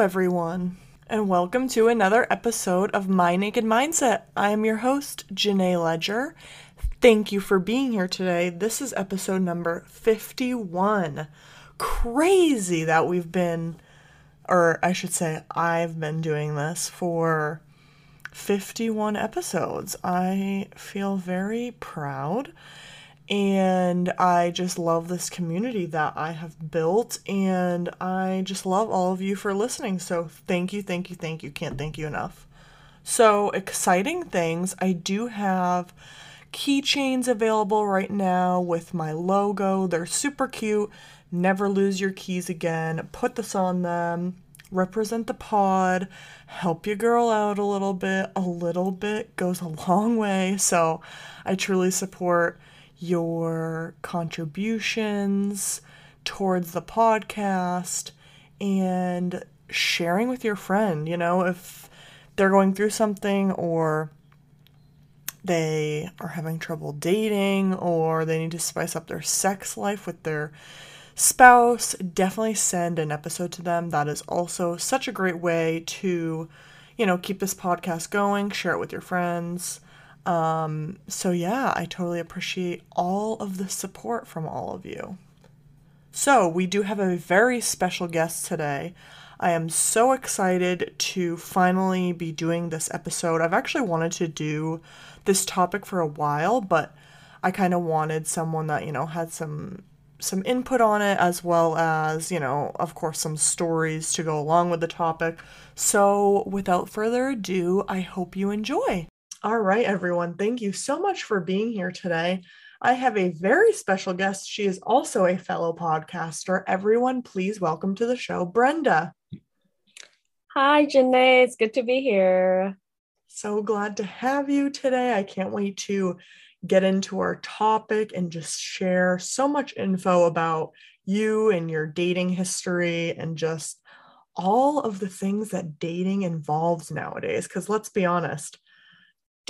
Everyone, and welcome to another episode of My Naked Mindset. I am your host, Jenay Leger. Thank you for being here today. This is episode number 51. Crazy that we've been, or I should say, I've been doing this for 51 episodes. I feel very proud and I just love this community that I have built, and I just love all of you for listening. So, thank you, thank you, thank you. Can't thank you enough. So, exciting things. I do have keychains available right now with my logo. They're super cute. Never lose your keys again. Put this on them. Represent the pod. Help your girl out a little bit. A little bit goes a long way. So, I truly support your contributions towards the podcast and sharing with your friend, you know, if they're going through something or they are having trouble dating or they need to spice up their sex life with their spouse, definitely send an episode to them. That is also such a great way to, you know, keep this podcast going, share it with your friends. Um, so, yeah, I totally appreciate all of the support from all of you. So, we do have a very special guest today. I am so excited to finally be doing this episode. I've actually wanted to do this topic for a while, but I kind of wanted someone that, you know, had some some input on it as well as, you know, of course some stories to go along with the topic. So, without further ado, I hope you enjoy. All right, everyone. Thank you so much for being here today. I have a very special guest. She is also a fellow podcaster. Everyone, please welcome to the show, Brenda. Hi, Jenay. It's good to be here. So glad to have you today. I can't wait to get into our topic and just share so much info about you and your dating history and just all of the things that dating involves nowadays. Because let's be honest,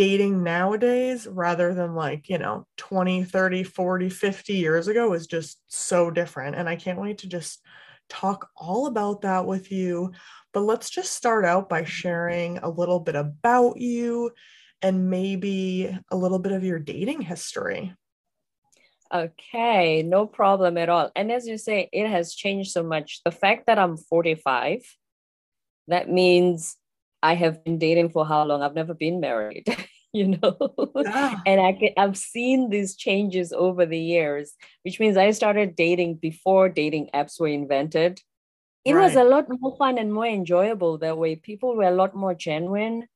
dating nowadays rather than like you know 20 30 40 50 years ago is just so different. And i can't wait to just talk all about that with you. But let's just start out by sharing a little bit about you and maybe a little bit of your dating history. Okay no problem at all. And as you say it has changed so much. The fact that i'm 45 that means I have been dating for how long? I've never been married, you know? Yeah. and I can, I've seen these changes over the years, which means I started dating before dating apps were invented. It right. was a lot more fun and more enjoyable that way. People were a lot more genuine.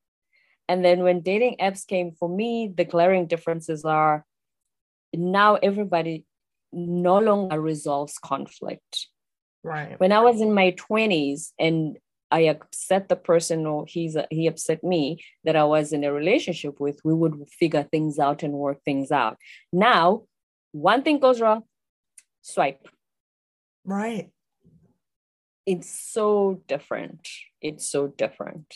And then when dating apps came for me, the glaring differences are now everybody no longer resolves conflict. Right. When I was in my 20s and I upset the person or he's he upset me that I was in a relationship with, we would figure things out and work things out. Now, one thing goes wrong, swipe. Right. It's so different. It's so different.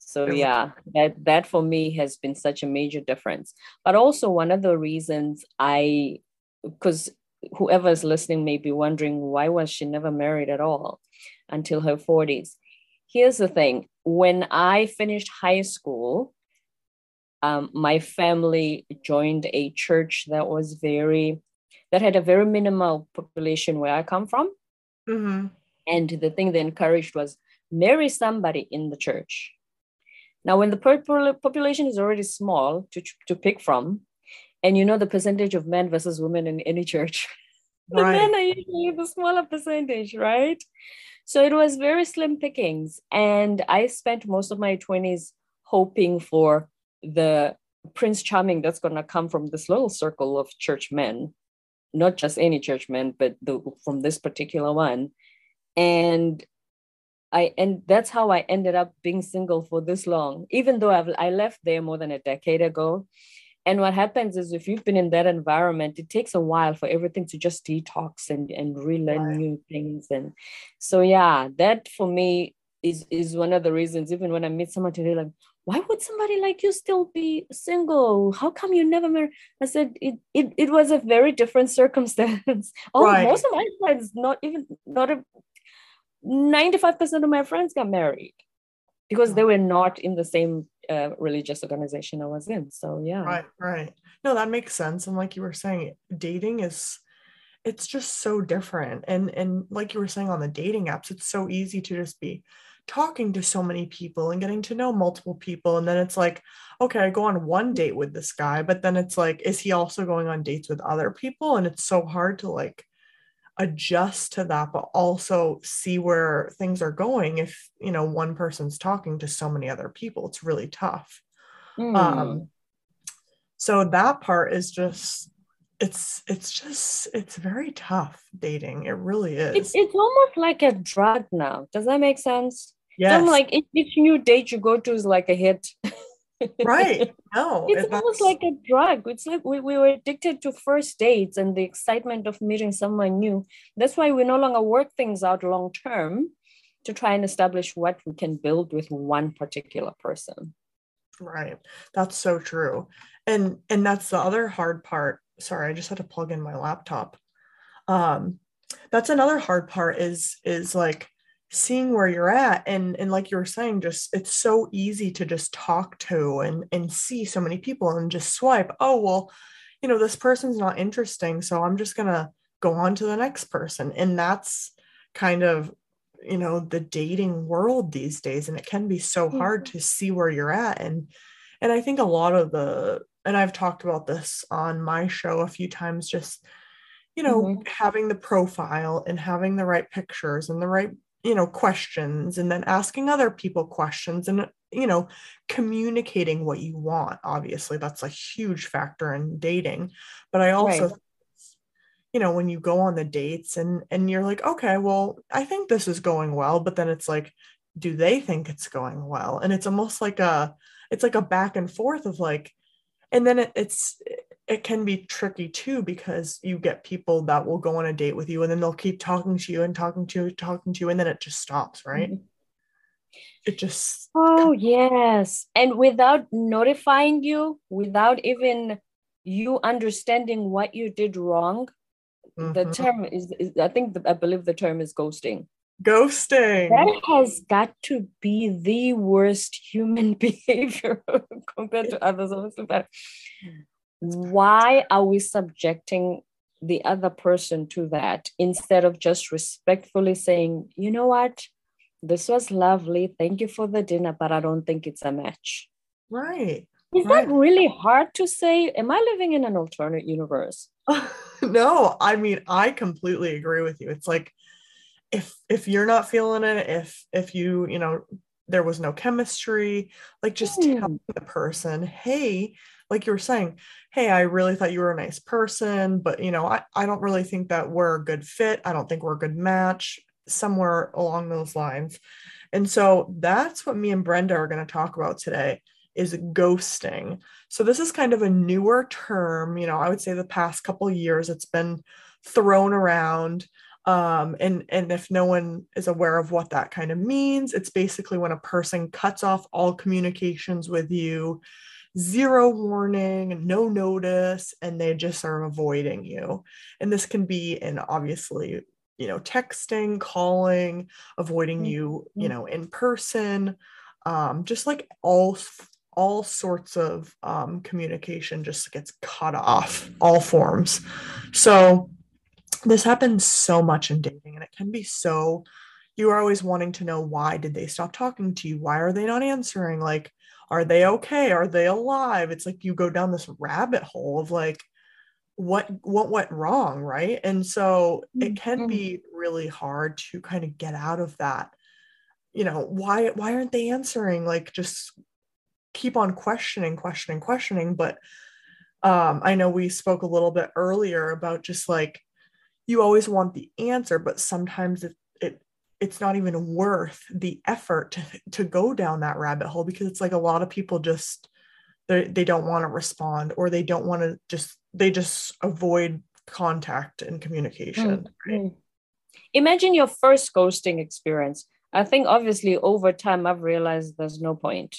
So yeah, that that for me has been such a major difference. But also one of the reasons I because whoever is listening may be wondering why was she never married at all until her 40s. Here's the thing when I finished high school, um, my family joined a church that was very, that had a very minimal population where I come from. Mm-hmm. And the thing they encouraged was marry somebody in the church. Now, when the population is already small to, to pick from, and you know the percentage of men versus women in any church, right. the men are usually the smaller percentage, right? So it was very slim pickings. And I spent most of my 20s hoping for the Prince Charming that's going to come from this little circle of church men, not just any church men, but the, from this particular one. And I and that's how I ended up being single for this long, even though I've, I left there more than a decade ago. And what happens is if you've been in that environment, it takes a while for everything to just detox and, and relearn right. new things. And so yeah, that for me is is one of the reasons, even when I meet someone today, like, why would somebody like you still be single? How come you never married? I said it it, it was a very different circumstance. oh, right. most of my friends, not even not a 95% of my friends got married because they were not in the same uh, religious organization I was in. So yeah. Right, right. No, that makes sense. And like you were saying, dating is it's just so different. And and like you were saying on the dating apps, it's so easy to just be talking to so many people and getting to know multiple people. And then it's like, okay, I go on one date with this guy, but then it's like, is he also going on dates with other people? And it's so hard to like adjust to that but also see where things are going if you know one person's talking to so many other people. It's really tough. Mm. um so that part is just it's it's just it's very tough dating. It really is. it's, it's almost like a drug now. Does that make sense? Yeah like each new date you go to is like a hit right. No it's almost like a drug. It's like we, we were addicted to first dates and the excitement of meeting someone new. That's why we no longer work things out long term to try and establish what we can build with one particular person. Right. That's so true. And and that's the other hard part. Sorry i just had to plug in my laptop. Um that's another hard part is is like seeing where you're at and and like you were saying just it's so easy to just talk to and and see so many people and just swipe oh well you know this person's not interesting so i'm just going to go on to the next person and that's kind of you know the dating world these days and it can be so hard mm-hmm. to see where you're at and and i think a lot of the and i've talked about this on my show a few times just you know mm-hmm. having the profile and having the right pictures and the right you know questions and then asking other people questions and you know communicating what you want obviously. That's a huge factor in dating. But i also right. you know when you go on the dates and and you're like okay well i think this is going well but then it's like do they think it's going well? And it's almost like a it's like a back and forth of like and then it, it's it can be tricky too because you get people that will go on a date with you and then they'll keep talking to you and talking to you talking to you and then it just stops right? Mm-hmm. it just oh yes. And without notifying you without even you understanding what you did wrong mm-hmm. the term is, is i think the, i believe the term is ghosting. Ghosting. That has got to be the worst human behavior compared to others why are we subjecting the other person to that instead of just respectfully saying, you know what, this was lovely. Thank you for the dinner, but I don't think it's a match. Right. Is right. that really hard to say? Am I living in an alternate universe? no, I mean, I completely agree with you. It's like, if if you're not feeling it if if you you know there was no chemistry like just mm. tell the person hey like you were saying hey i really thought you were a nice person but you know I, I don't really think that we're a good fit. I don't think we're a good match somewhere along those lines. And so that's what me and brenda are going to talk about today is ghosting. So this is kind of a newer term you know i would say the past couple years it's been thrown around um, and and if no one is aware of what that kind of means it's basically when a person cuts off all communications with you zero warning, no notice, and they just are avoiding you. And this can be in obviously, you know, texting, calling, avoiding mm-hmm. you, you know, in person, um, just like all all sorts of um, communication just gets cut off, all forms. So this happens so much in dating, and it can be so. You are always wanting to know why did they stop talking to you? Why are they not answering? Like, are they okay? Are they alive? It's like you go down this rabbit hole of like what what went wrong right? And so it can mm-hmm. be really hard to kind of get out of that. You know why why aren't they answering? Like just keep on questioning questioning questioning. But um i know we spoke a little bit earlier about just like you always want the answer but sometimes it, it it's not even worth the effort to, to go down that rabbit hole because it's like a lot of people just they, they don't want to respond or they don't want to just they just avoid contact and communication mm-hmm. right? imagine your first ghosting experience i think obviously over time i've realized there's no point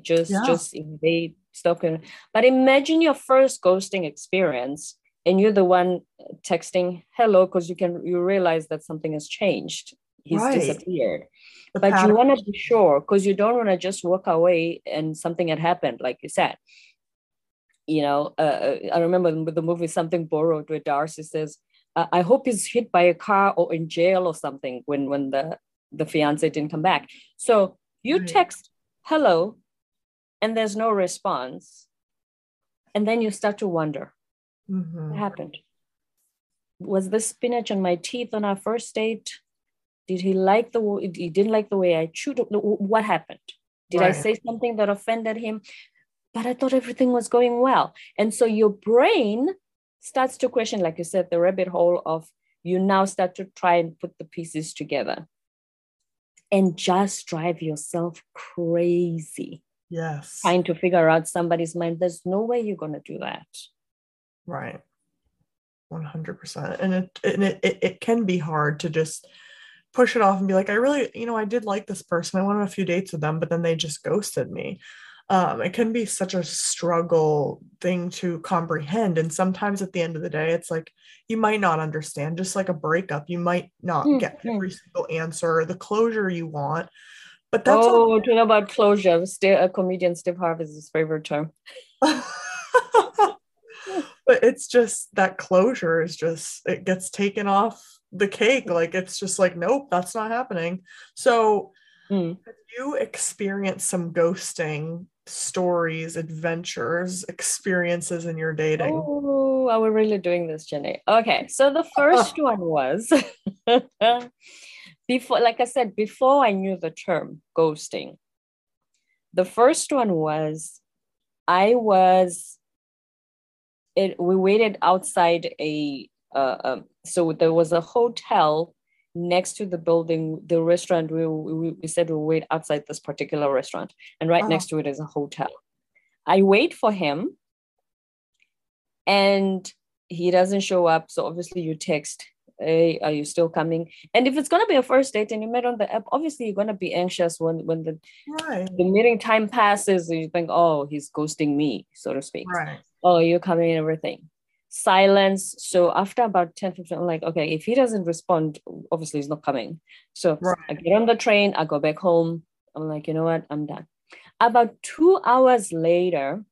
just yeah. just evade stop it. but imagine your first ghosting experience and you're the one texting hello because you can you realize that something has changed he's Right. disappeared. The but you want to be sure because you don't want to just walk away and something had happened, like you said. You know, uh, uh, I remember the movie Something Borrowed, where Darcy says, "I hope he's hit by a car or in jail or something." When when the the fiance didn't come back, so you Right. text hello, and there's no response, and then you start to wonder Mhm. what happened. Was the spinach on my teeth on our first date? Did he like the he didn't like the way I chewed? What happened? Did I say something that offended him? But I thought everything was going well. And so your brain starts to question, like you said, the rabbit hole of you now start to try and put the pieces together and just drive yourself crazy Yes. trying to figure out somebody's mind. There's no way you're going to do that. Right. 100%. And it and it, it it can be hard to just push it off and be like I really, you know, I did like this person. I went on a few dates with them, but then they just ghosted me. Um, it can be such a struggle thing to comprehend. And sometimes at the end of the day, it's like you might not understand, just like a breakup. You might not Mm, get mm. every single answer or the closure you want. But that's all- oh, talking about closure. Steve, a comedian, Steve Harvey's his favorite term. but it's just that closure is just it gets taken off the cake like it's just like nope that's not happening so Mm. have you experienced some ghosting stories adventures experiences in your dating Oh, are we really doing this, Jenny? Okay, so the first one was before, like I said, before I knew the term ghosting. The first one was I was it we waited outside a uh, um, so there was a hotel next to the building the restaurant we, we, we said we'll wait outside this particular restaurant. And right Uh-huh. next to it is a hotel. I wait for him and he doesn't show up. So obviously you text hey are you still coming? And if it's going to be a first date and you met on the app obviously you're going to be anxious when when the, right. the meeting time passes and you think oh he's ghosting me so to speak. Right. Oh you're coming and everything silence. So after about 10 15 i'm like okay if he doesn't respond obviously he's not coming. So Right. i get on the train i go back home. I'm like you know what? I'm done. About two hours later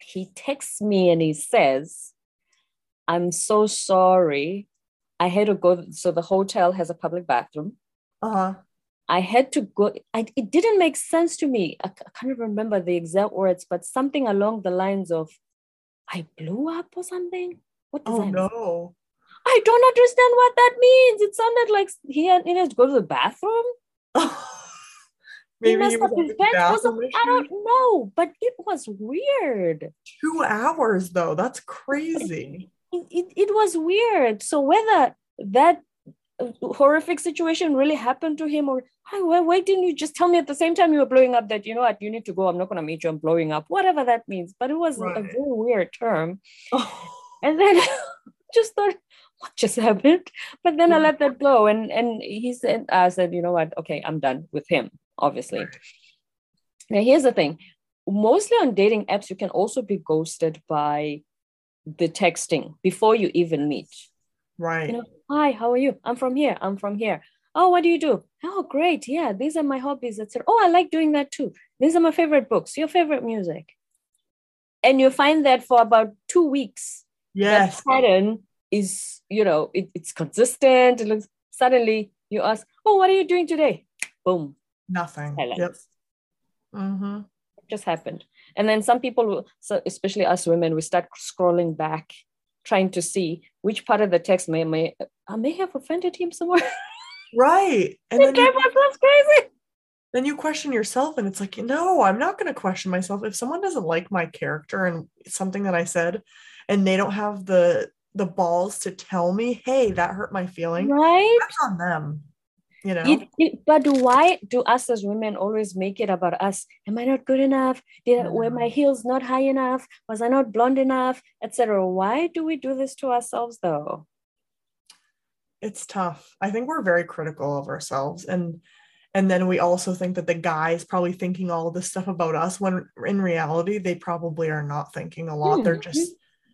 he texts me and he says i'm so sorry. I had to go. So the hotel has a public bathroom. Uh-huh. I had to go. I, it didn't make sense to me. I can't remember the exact words, but something along the lines of, "I blew up" or something. What does oh that mean? no I don't understand what that means. It sounded like he had, he had to go to the bathroom. maybe messed he was up his I don't know, but it was weird. two hours though that's crazy It, it, it was weird. So whether that horrific situation really happened to him or "Hi, why, why didn't you just tell me at the same time you were blowing up that you know what you need to go i'm not going to meet you i'm blowing up whatever that means. But it was a very weird term. Oh, and then just thought what just happened? But then i let that go and and he said i said you know what okay i'm done with him obviously. Right. now here's the thing. Mostly on dating apps you can also be ghosted by the texting before you even meet right you know, hi, how are you? I'm from here. I'm from here. Oh, what do you do? Oh, great. Yeah, these are my hobbies, etc. Oh, I like doing that too. These are my favorite books, your favorite music. And you find that for about two weeks, yes that pattern is, you know, it- it's consistent. It looks suddenly you ask, Oh, what are you doing today? Boom, nothing silence. yep mm-hmm. It just happened. And then some people, will- so especially us women, we start scrolling back, trying to see which part of the text may may I may have offended him somewhere. right and It then you drives ourselves crazy. then you question yourself and it's like no i'm not going to question myself if someone doesn't like my character and something that i said and they don't have the the balls to tell me hey that hurt my feeling Right? that's on them you know It, it, but why do us as women always make it about us? Am I not good enough? Did were my heels not high enough? Was I not blonde enough? Etc. Why do we do this to ourselves though? it's tough i think we're very critical of ourselves and and then we also think that the guy is probably thinking all this stuff about us when in reality they probably are not thinking a lot they're Mhm. just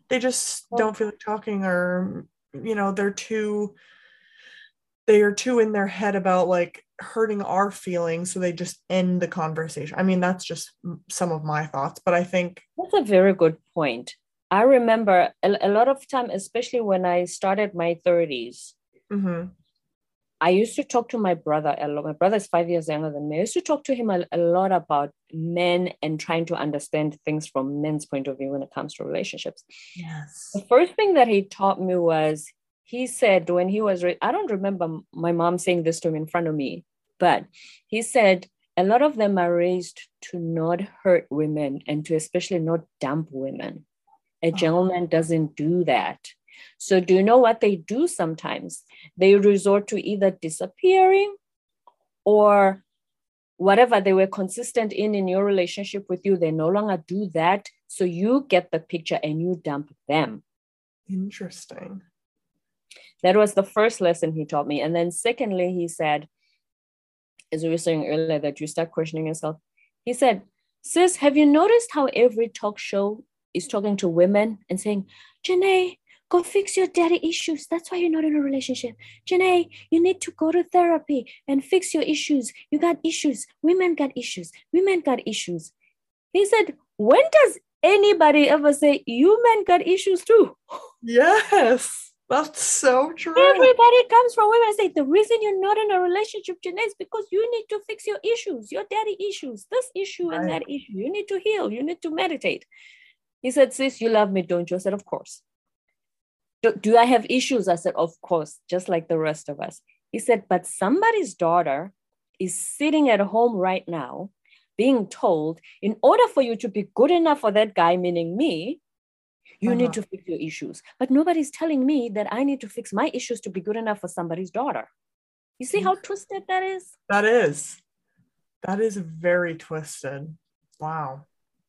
they just don't feel like talking or you know they're too they are too in their head about like hurting our feelings so they just end the conversation. I mean that's just some of my thoughts but i think that's a very good point. I remember a, a lot of time especially when i started my 30s mm-hmm. i used to talk to my brother a lot. My brother is five years younger than me. I used to talk to him a, a lot about men and trying to understand things from men's point of view when it comes to relationships. Yes. The first thing that he taught me was he said when he was i don't remember my mom saying this to him in front of me but he said a lot of them are raised to not hurt women and to especially not dump women. A oh. gentleman doesn't do that. So do you know what they do sometimes? They resort to either disappearing or whatever they were consistent in in your relationship with you they no longer do that. So you get the picture and you dump them. Interesting that was the first lesson he taught me. And then, secondly, he said, as we were saying earlier, that you start questioning yourself. He said, Sis, have you noticed how every talk show is talking to women and saying, Jenay, go fix your daddy issues. That's why you're not in a relationship. Jenay, you need to go to therapy and fix your issues. You got issues. Women got issues. Women got issues. He said, When does anybody ever say, You men got issues too? Yes. That's so true. Everybody comes from women and say the reason you're not in a relationship, Jenay, is because you need to fix your issues, your daddy issues, this issue right. and that issue. You need to heal. You need to meditate. He said, "Sis, you love me, don't you?" I said, "Of course." Do, do I have issues? I said, "Of course," just like the rest of us. He said, "But somebody's daughter is sitting at home right now, being told, in order for you to be good enough for that guy, meaning me, you uh-huh. need to fix your issues. But nobody's telling me that I need to fix my issues to be good enough for somebody's daughter. You see how twisted that is? That is. That is very twisted. Wow.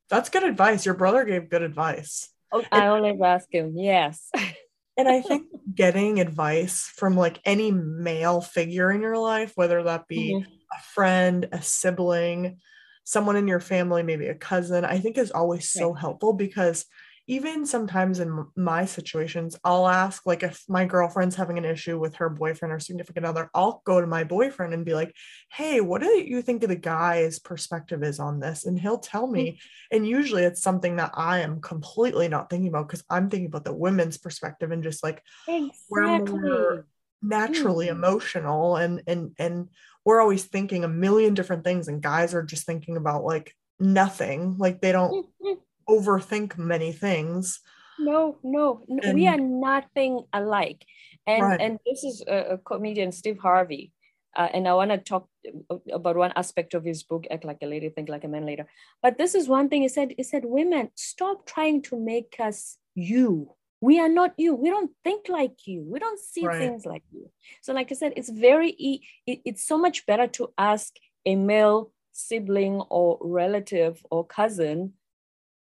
That's good advice. Your brother gave good advice. Oh, I always ask him, yes. and I think getting advice from like any male figure in your life, whether that be mm-hmm. a friend, a sibling, someone in your family, maybe a cousin, I think is always so right. helpful because even sometimes in my situations, I'll ask, like, if my girlfriend's having an issue with her boyfriend or significant other, I'll go to my boyfriend and be like, hey, what do you think of the guy's perspective is on this? And he'll tell me. Mm-hmm. And usually it's something that I am completely not thinking about because I'm thinking about the women's perspective and just like, exactly. we're more naturally mm-hmm. emotional and, and, and, we're always thinking a million different things and guys are just thinking about like nothing like they don't mm-hmm overthink many things. No, no, no and, we are nothing alike. And right. and this is a, a comedian, Steve Harvey. Uh, and I want to talk uh, about one aspect of his book, Act Like a Lady, Think Like a Man later. But this is one thing he said, he said, women, stop trying to make us you. We are not you. We don't think like you. We don't see right. things like you. So like I said, it's very, it, it's so much better to ask a male sibling or relative or cousin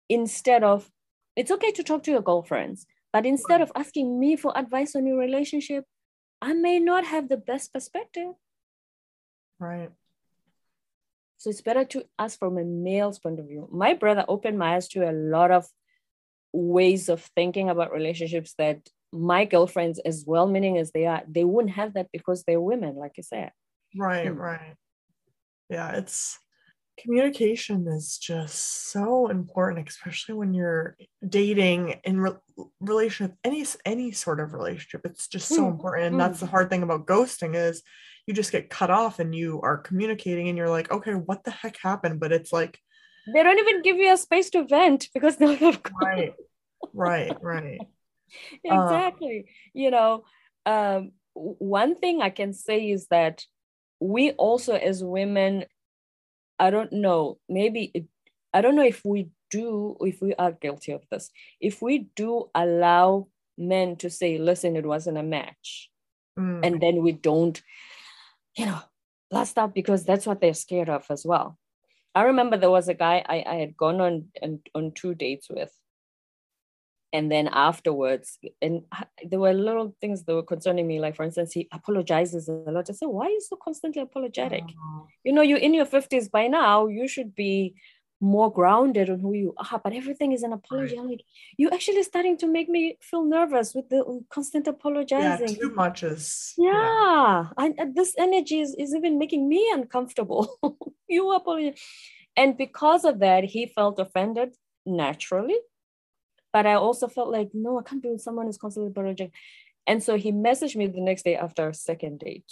instead of it's okay to talk to your girlfriends but instead of asking me for advice on your relationship i may not have the best perspective. Right. So it's better to ask from a male's point of view. My brother opened my eyes to a lot of ways of thinking about relationships that my girlfriends as well meaning as they are they wouldn't have that because they're women like you said. Right hmm. right. Yeah it's communication is just so important especially when you're dating in re- relationship any any sort of relationship it's just so mm. important. And mm. that's the hard thing about ghosting is you just get cut off and you are communicating and you're like okay what the heck happened? But it's like they don't even give you a space to vent because they're right. Right right. Exactly. Um, you know um, one thing i can say is that we also as women I don't know, maybe it, I don't know if we do, if we are guilty of this, if we do allow men to say, listen, it wasn't a match. Mm. And then we don't, you know, blast out because that's what they're scared of as well. I remember there was a guy I, I had gone on, on on two dates with and then afterwards and there were little things that were concerning me like for instance he apologizes a lot i said why are you so constantly apologetic oh. you know you're in your 50s by now you should be more grounded on who you are. But everything is an apology. Right. I'm like, you're actually starting to make me feel nervous with the um, constant Yeah, apologizing. too much is. Yeah, and, and this energy is, is even making me uncomfortable. you apologize. And because of that, he felt offended naturally. But I also felt like, no, I can't be with someone who's constantly apologizing. And so he messaged me the next day after our second date.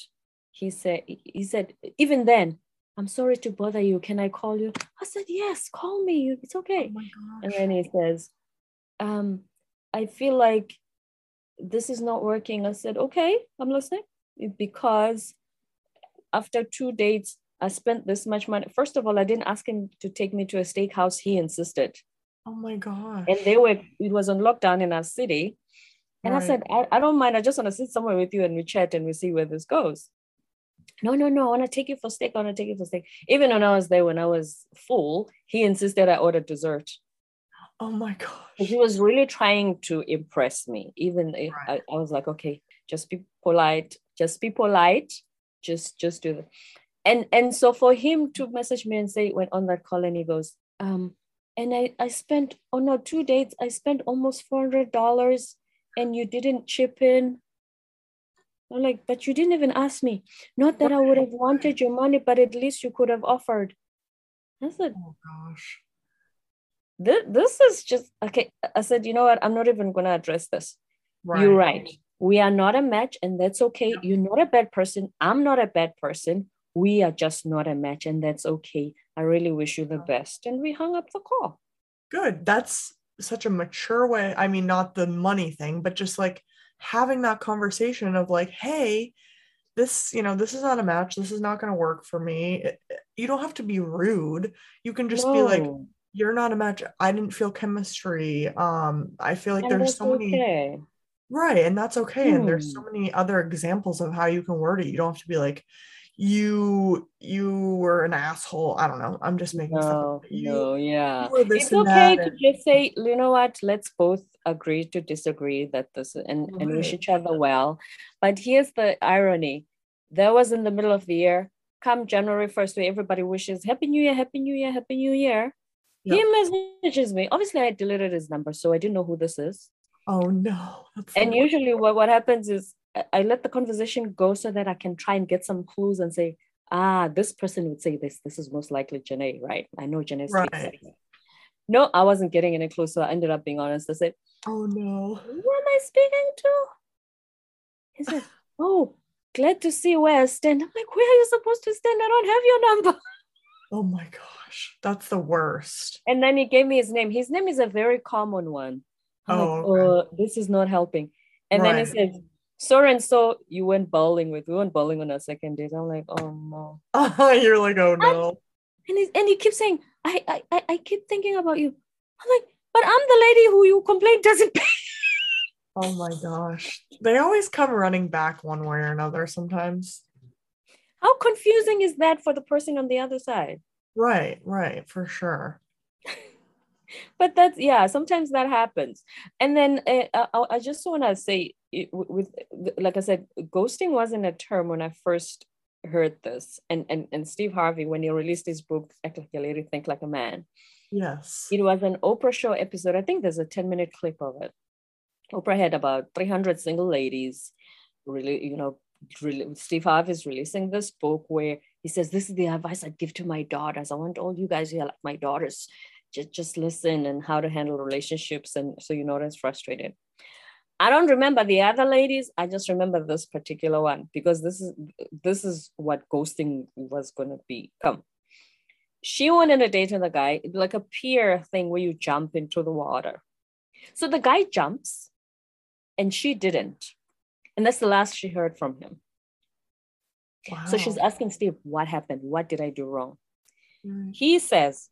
He said, he said, even then, I'm sorry to bother you. Can I call you? I said, yes, call me. It's Oh okay. my And then he says, um, I feel like this is not working. I said, okay, I'm listening. Because after two dates, I spent this much money. First of all, I didn't ask him to take me to a steakhouse. He insisted. Oh my God. And they were, it was on lockdown in our city. And I said, I, I don't mind. I just want to sit somewhere with you and we chat and we see where this goes. No, no, no. I want to take you for steak. I want to take you for steak. Even when I was there, when I was full, he insisted I order dessert. Oh my gosh. He was really trying to impress me. Even Right. I, I was like, okay, just be polite. Just be polite. Just just do that. And and so for him to message me and say went on that call and he goes, um, and I I spent oh on our two dates, I spent almost four hundred dollars and you didn't chip in. I'm like, but you didn't even ask me. Not that I would have wanted your money, but at least you could have offered. I said, Oh gosh. this, this is just okay. I said, you know what? I'm not even gonna address this. Right. You're right. We are not a match, and that's okay. Yeah. You're not a bad person. I'm not a bad person. We are just not a match, and that's okay. I really wish you the best. And we hung up the call. Good. That's such a mature way. I mean, not the money thing, but just like having that conversation of like, hey, this, you know, this is not a match. This is not going to work for me. It- you don't have to be rude. You can just be like, you're not a match. I didn't feel chemistry. Um, I feel like and there's so many. Right, and that's okay. And there's so Hmm. many other examples of how you can word it. You don't have to be like, you you were an asshole. I don't know. I'm just making stuff No, up. You no, yeah. It's okay to and- just say, you know what, let's both agree to disagree that this and, and wish each other well. But here's the irony. That was in the middle of the year. Come January 1st, where everybody wishes Happy New Year, Happy New Year, Happy New Year. He messages me. Obviously, I deleted his number, so I didn't know who this is. Oh no. That's And worst. usually what, what happens is I- let the conversation go so that I can try and get some clues and say, ah, this person would say this. This is most likely Janae, right? I know Janae Right. like. No, I wasn't getting any clues, so I ended up being honest. I said, Oh no. who am I speaking to? He said, oh, glad to see where I stand. I'm like, where are you supposed to stand? I don't have your number. Oh my gosh. That's the worst. And then he gave me his name. His name is a very common one. I'm Oh, like, okay. oh, this is not helping. And then he said, so and so you went bowling with. We went bowling on our second date. I'm like, oh no. You're like, oh no. And he, and he keeps saying, I, I, I, I keep thinking about you. I'm like, but I'm the lady who you complain doesn't pay. Oh my gosh. They always come running back one way or another sometimes. How confusing is that for the person on the other side? Right, right, for sure. But that's yeah, sometimes that happens. And then uh, I, I just want to say, it, with like I said, ghosting wasn't a term when I first heard this. And and and Steve Harvey, when he released his book, Act Like a Lady, Think Like a Man, Yes. it was an Oprah show episode. I think there's a 10 minute clip of it. Oprah had about 300 single ladies, really, you know, really, Steve Harvey is releasing this book where he says, This is the advice I'd give to my daughters. I want all you guys here, like my daughters, just, just listen and how to handle relationships. And so you're not as frustrated. I don't remember the other ladies. I just remember this particular one because this is this is what ghosting was gonna become. She went wanted a date with a guy, like a pier thing where you jump into the water. So the guy jumps and she didn't. And that's the last she heard from him. Wow. So she's asking Steve, what happened? What did I do wrong? Right. He says,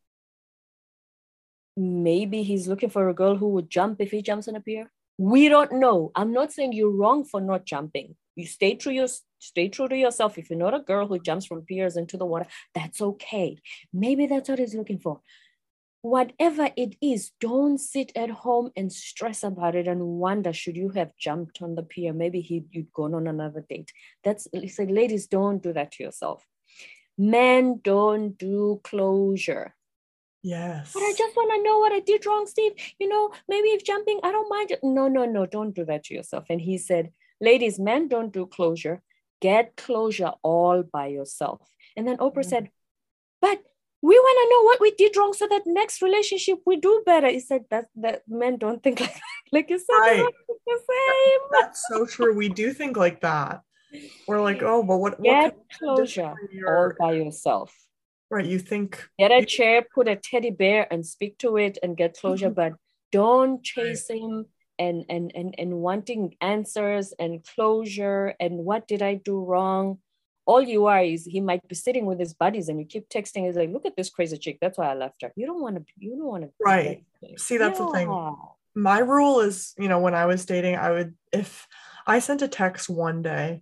maybe he's looking for a girl who would jump if he jumps on a pier. We don't know. I'm not saying you're wrong for not jumping. You stay true your stay true to yourself. If you're not a girl who jumps from piers into the water, that's okay. Maybe that's what he's looking for. Whatever it is, don't sit at home and stress about it and wonder should you have jumped on the pier? Maybe he, you'd gone on another date. That's he said, ladies, don't do that to yourself. Men don't do closure. Yes. But I just want to know what I did wrong, Steve. You know, maybe if jumping, I don't mind. No, no, no, don't do that to yourself. And he said, ladies, men don't do closure. Get closure all by yourself. And then Oprah mm-hmm. said, but we want to know what we did wrong so that next relationship we do better. He said that that men don't think like that. like you said, right. the same. That's so true. We do think like that. We're like, oh, but what? Get what closure all by yourself. Right. You think get a chair, put a teddy bear, and speak to it, and get closure. Mm-hmm. But don't chase right. him and and and and wanting answers and closure and what did I do wrong? all you are is he might be sitting with his buddies and you keep texting he's like look at this crazy chick that's why i left her you don't want to you don't want to right see that's yeah. the thing my rule is you know when i was dating i would if i sent a text one day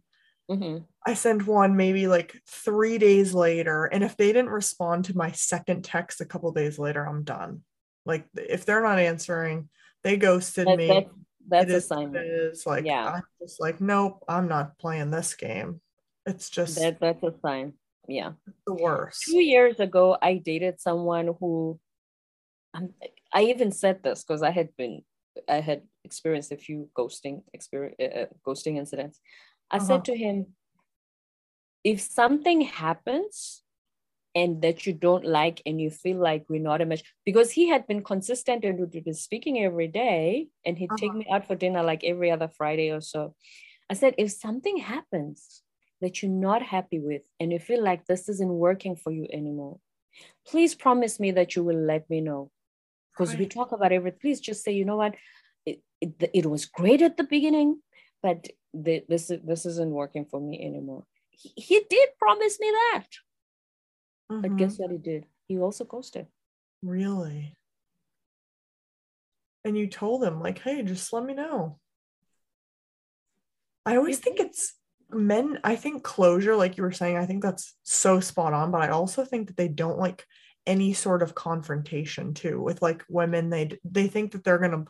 mm-hmm. i send one maybe like three days later and if they didn't respond to my second text a couple days later i'm done like if they're not answering they ghosted that, me that, that's a sign it is like yeah i'm just like nope i'm not playing this game it's just that, that's a sign. Yeah. The worst. Two years ago, I dated someone who um, I even said this because I had been I had experienced a few ghosting experience uh, uh, ghosting incidents. I uh-huh. said to him, if something happens and that you don't like and you feel like we're not a match because he had been consistent and would be speaking every day and he'd uh-huh. take me out for dinner like every other Friday or so. I said, if something happens that you're not happy with and you feel like this isn't working for you anymore, please promise me that you will let me know. Because we talk about everything. Please just say, you know what, it, it, it was great at the beginning, but the, this, this isn't working for me anymore. He, he did promise me that. Mm-hmm. But guess what he did? He also ghosted. Really? And you told him, like, hey, just let me know. I always think it's men i think closure like you were saying i think that's so spot on but i also think that they don't like any sort of confrontation too with like women they they think that they're gonna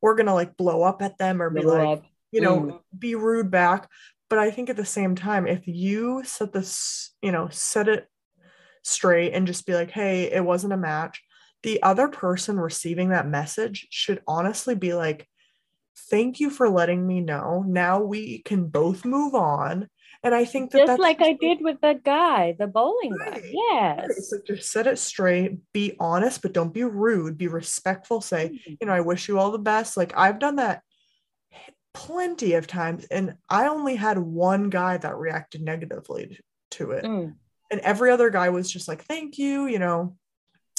we're gonna like blow up at them or be blow like up. You know mm. be rude back but i think at the same time if you set this you know set it straight and just be like hey it wasn't a match the other person receiving that message should honestly be like thank you for letting me know. Now we can both move on. And I think that just that's like I did with the guy, the bowling right. guy. Yes. Right. So just set it straight, be honest, but don't be rude, be respectful. Say, mm-hmm. you know, I wish you all the best. Like I've done that plenty of times. And I only had one guy that reacted negatively to it. Mm. And every other guy was just like, thank you, you know,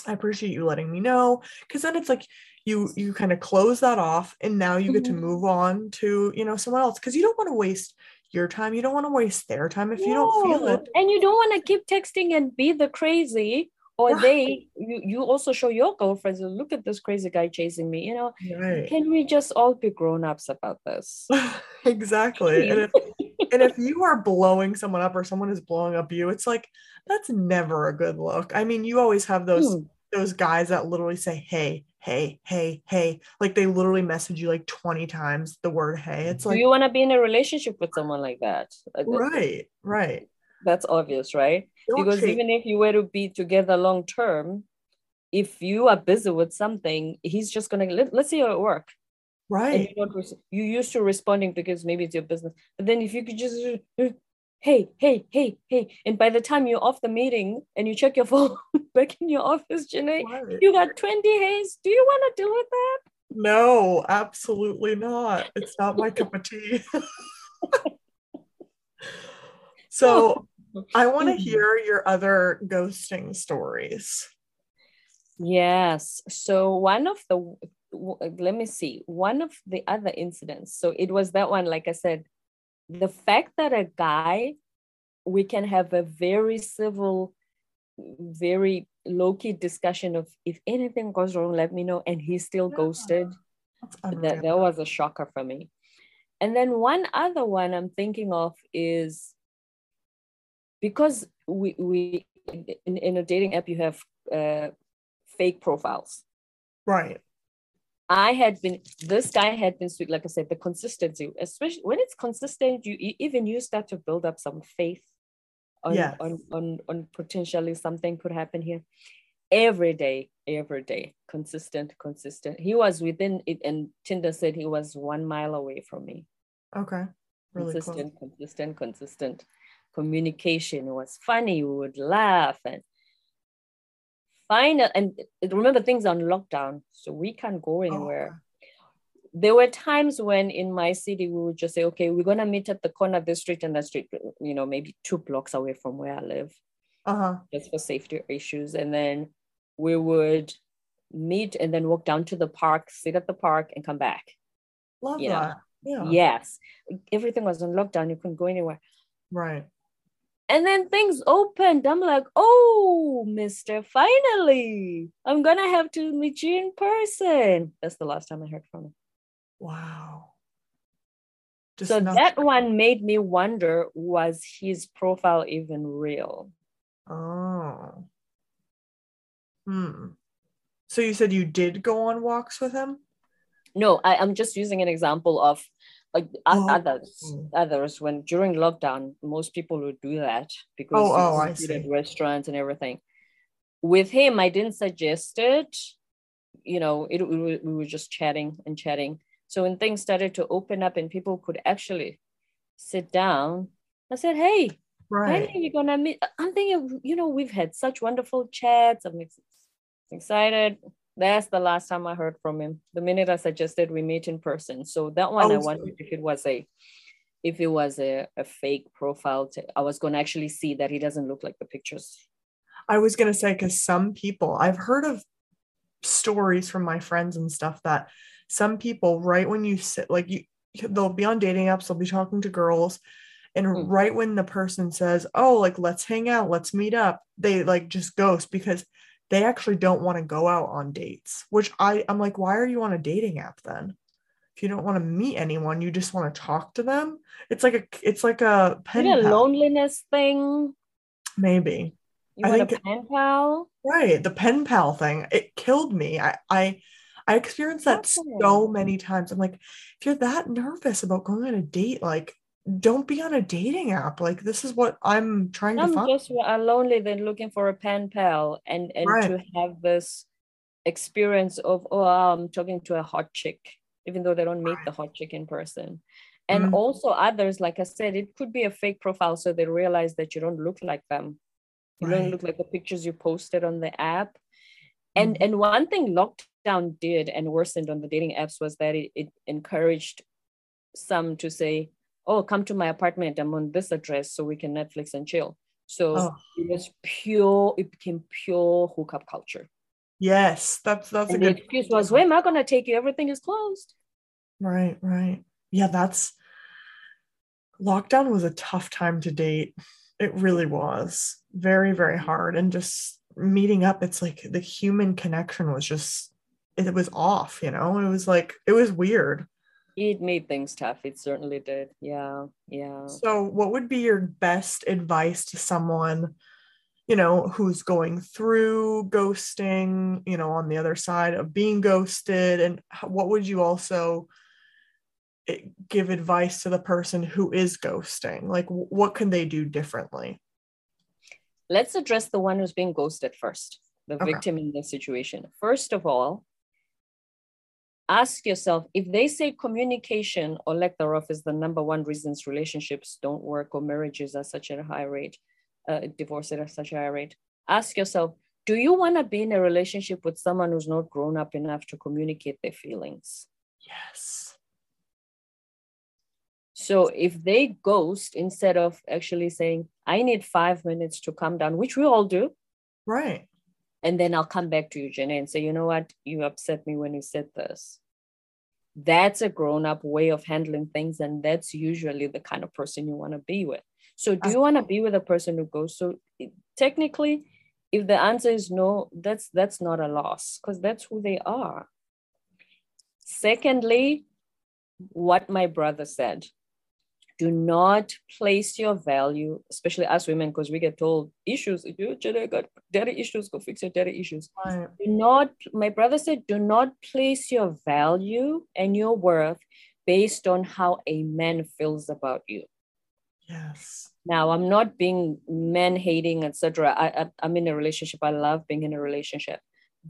I appreciate you letting me know. Cause then it's like you you kind of close that off and now you get to mm-hmm. move on to you know someone else because you don't want to waste your time you don't want to waste their time if no. you don't feel it and you don't want to keep texting and be the crazy or right. they you, you also show your girlfriends look at this crazy guy chasing me you know right. can we just all be grown-ups about this exactly and if, and if you are blowing someone up or someone is blowing up you it's like that's never a good look i mean you always have those hmm. those guys that literally say hey hey, hey, hey. Like they literally message you like 20 times the word hey. It's like Do you want to be in a relationship with someone like that? Right, right. That's obvious, right? Don't because change. even if you were to be together long term, if you are busy with something, he's just gonna let, let's say you're at work. Right. You, you used to responding because maybe it's your business. But then if you could just uh, hey, hey, hey, hey. And by the time you're off the meeting and you check your phone back in your office, Janae, right. you got 20 hays. Do you want to deal with that? No, absolutely not. It's not my cup of tea. so I want to mm-hmm. hear your other ghosting stories. Yes. So one of the let me see one of the other incidents so it was that one like i said the fact that a guy, we can have a very civil, very low key discussion of if anything goes wrong, let me know. And he still yeah. ghosted. That, that was a shocker for me. And then one other one I'm thinking of is because we, we in, in a dating app, you have uh, fake profiles. Right. I had been, this guy had been sweet, like I said, the consistency, especially when it's consistent, you even you start to build up some faith on, yes. on, on, on potentially something could happen here. every day, every day, consistent, consistent. He was within it, and Tinder said he was one mile away from me. Okay. Really consistent, close. consistent, consistent communication. It was funny. We would laugh and find it. And remember, things on lockdown, so we can't go anywhere. Oh. There were times when in my city we would just say, "Okay, we're gonna meet at the corner of the street and the street, you know, maybe two blocks away from where I live." uh-huh. just for safety issues. And then we would meet and then walk down to the park, sit at the park, and come back. Love you that. Know? Yeah. Yes. Everything was on lockdown. You couldn't go anywhere. Right. And then things opened. I'm like, oh, mister, finally, I'm going to have to meet you in person. That's the last time I heard from him. Wow. Just so that one made me wonder was his profile even real? Oh. Hmm. So you said you did go on walks with him? No, I, am just using an example of like oh. others. Others when during lockdown, most people would do that because oh, oh I see. restaurants and everything. With him, I didn't suggest it. You know, it, we were just chatting and chatting. So when things started to open up and people could actually sit down, I said, "Hey, Right. When are you gonna meet? I'm thinking, you know, we've had such wonderful chats. I'm excited. That's the last time I heard from him. The minute I suggested we meet in person. So that one, oh, I wondered if it was a, if it was a, a fake profile. To, I was going to actually see that he doesn't look like the pictures. I was going to say because some people I've heard of stories from my friends and stuff that some people right when you sit like you they'll be on dating apps they'll be talking to girls and mm. right when the person says oh like let's hang out let's meet up they like just ghost because they actually don't want to go out on dates which i i'm like why are you on a dating app then? If you don't want to meet anyone you just want to talk to them? It's like a it's like a pen a loneliness thing? Maybe. You I think a pen pal? Right the pen pal thing. It killed me. I i I experienced that so many times. I'm like, if you're that nervous about going on a date, like don't be on a dating app. Like this is what I'm trying I'm to find. I'm just lonely than looking for a pen pal and and right. to have this experience of oh I'm talking to a hot chick, even though they don't meet right. the hot chick in person. And mm-hmm. also others, like I said, it could be a fake profile, so they realize that you don't look like them. You right. don't look like the pictures you posted on the app. And mm-hmm. and one thing lockdown did and worsened on the dating apps was that it, it encouraged some to say, oh, come to my apartment. I'm on this address so we can Netflix and chill. So oh. it was pure, it became pure hookup culture. Yes, that's that's and a good the excuse was, where am I gonna take you? Everything is closed. Right, right. Yeah, that's lockdown was a tough time to date. It really was. Very, very hard. And just meeting up, it's like the human connection was just it was off, you know? It was like it was weird it made things tough. It certainly did. Yeah yeah. So what would be your best advice to someone you know who's going through ghosting you know on the other side of being ghosted? And what would you also eh, give advice to the person who is ghosting? Like what can they do differently? Let's address the one who's being ghosted first the okay. victim in the situation. First of all ask yourself if they say communication or lack thereof is the number one reasons relationships don't work or marriages are such a high rate, uh, divorce at such a high rate. Ask yourself, do you want to be in a relationship with someone who's not grown up enough to communicate their feelings? Yes. So if they ghost instead of actually saying, I need five minutes to calm down, which we all do. Right and then I'll come back to you, Jenny, and say, you know what, you upset me when you said this. That's a grown up way of handling things, and that's usually the kind of person you want to be with. So, do you want to be with a person who goes? So, eh, technically, if the answer is no, that's that's not a loss because that's who they are. Secondly, what my brother said do not place your value, especially as women, because we get told issues, if you got daddy issues, go fix your daddy issues. Right. Do not, my brother said, do not place your value and your worth based on how a man feels about you. Yes. Now, I'm not being man hating, etc. I, I I'm in a relationship. I love being in a relationship,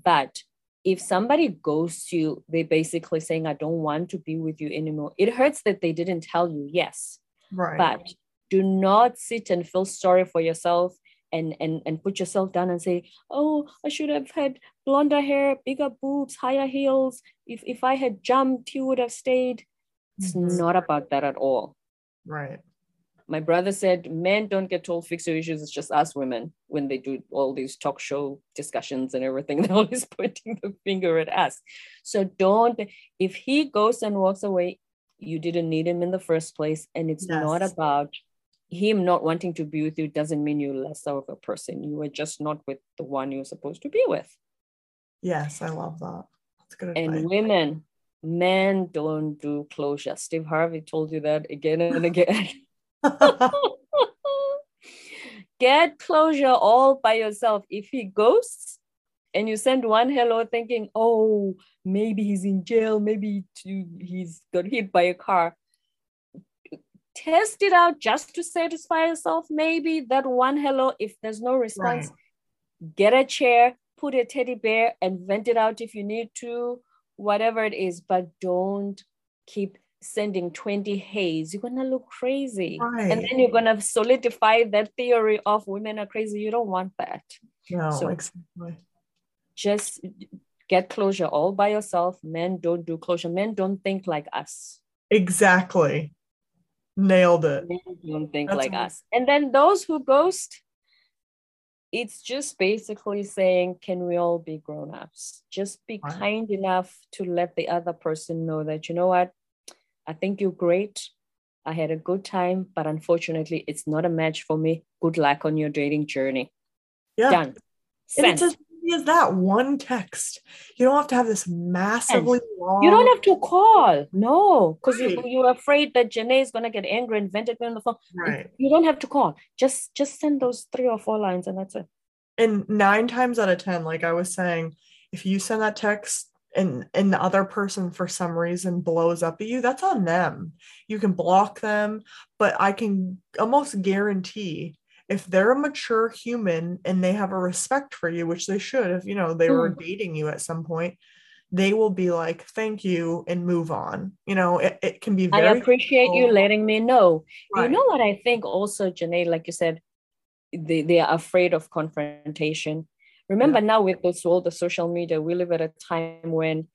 but if somebody goes to you, they're basically saying, I don't want to be with you anymore. It hurts that they didn't tell you, yes. Right. But do not sit and feel sorry for yourself and and and put yourself down and say, oh, I should have had blonder hair, bigger boobs, higher heels. If if I had jumped, he would have stayed. It's mm-hmm. not about that at all. Right my brother said men don't get told fix your issues it's just us women when they do all these talk show discussions and everything they're always pointing the finger at us. So don't if he goes and walks away you didn't need him in the first place and it's yes. not about him not wanting to be with you doesn't mean you're less of a person you were just not with the one you're supposed to be with. Yes i love that. That's good and advice. women men don't do closure. Steve harvey told you that again and again Get closure all by yourself. If he ghosts and you send one hello thinking, oh, maybe he's in jail, maybe he's got hit by a car, test it out just to satisfy yourself. Maybe that one hello, if there's no response, right. get a chair, put a teddy bear, and vent it out if you need to, whatever it is, but don't keep sending 20 haze, you're gonna look crazy. Right. And then you're gonna solidify that theory of women are crazy. You don't want that. No, so exactly. Just get closure all by yourself. Men don't do closure. Men don't think like us. Exactly. Nailed it. Men don't think That's like amazing. us. And then those who ghost, it's just basically saying, can we all be grown-ups? Just be right. kind enough to let the other person know that, you know what, I think you're great. I had a good time, but unfortunately, it's not a match for me. Good luck on your dating journey. Yeah. Done. Sent. And it's as easy as that one text. You don't have to have this massively long. You don't have to call. No, because right. you, you're afraid that Jenay is going to get angry and vent at me on the phone. Right. You don't have to call. Just just send those three or four lines and that's it. And nine times out of 10, like I was saying, if you send that text and and the other person for some reason blows up at you that's on them you can block them but i can almost guarantee if they're a mature human and they have a respect for you which they should if you know they mm. were hmm. dating you at some point they will be like thank you and move on you know it, it can be very i appreciate you letting me know right. you know what i think also Jenay, like you said they, they are afraid of confrontation Remember yeah. now with this all the social media, we live at a time when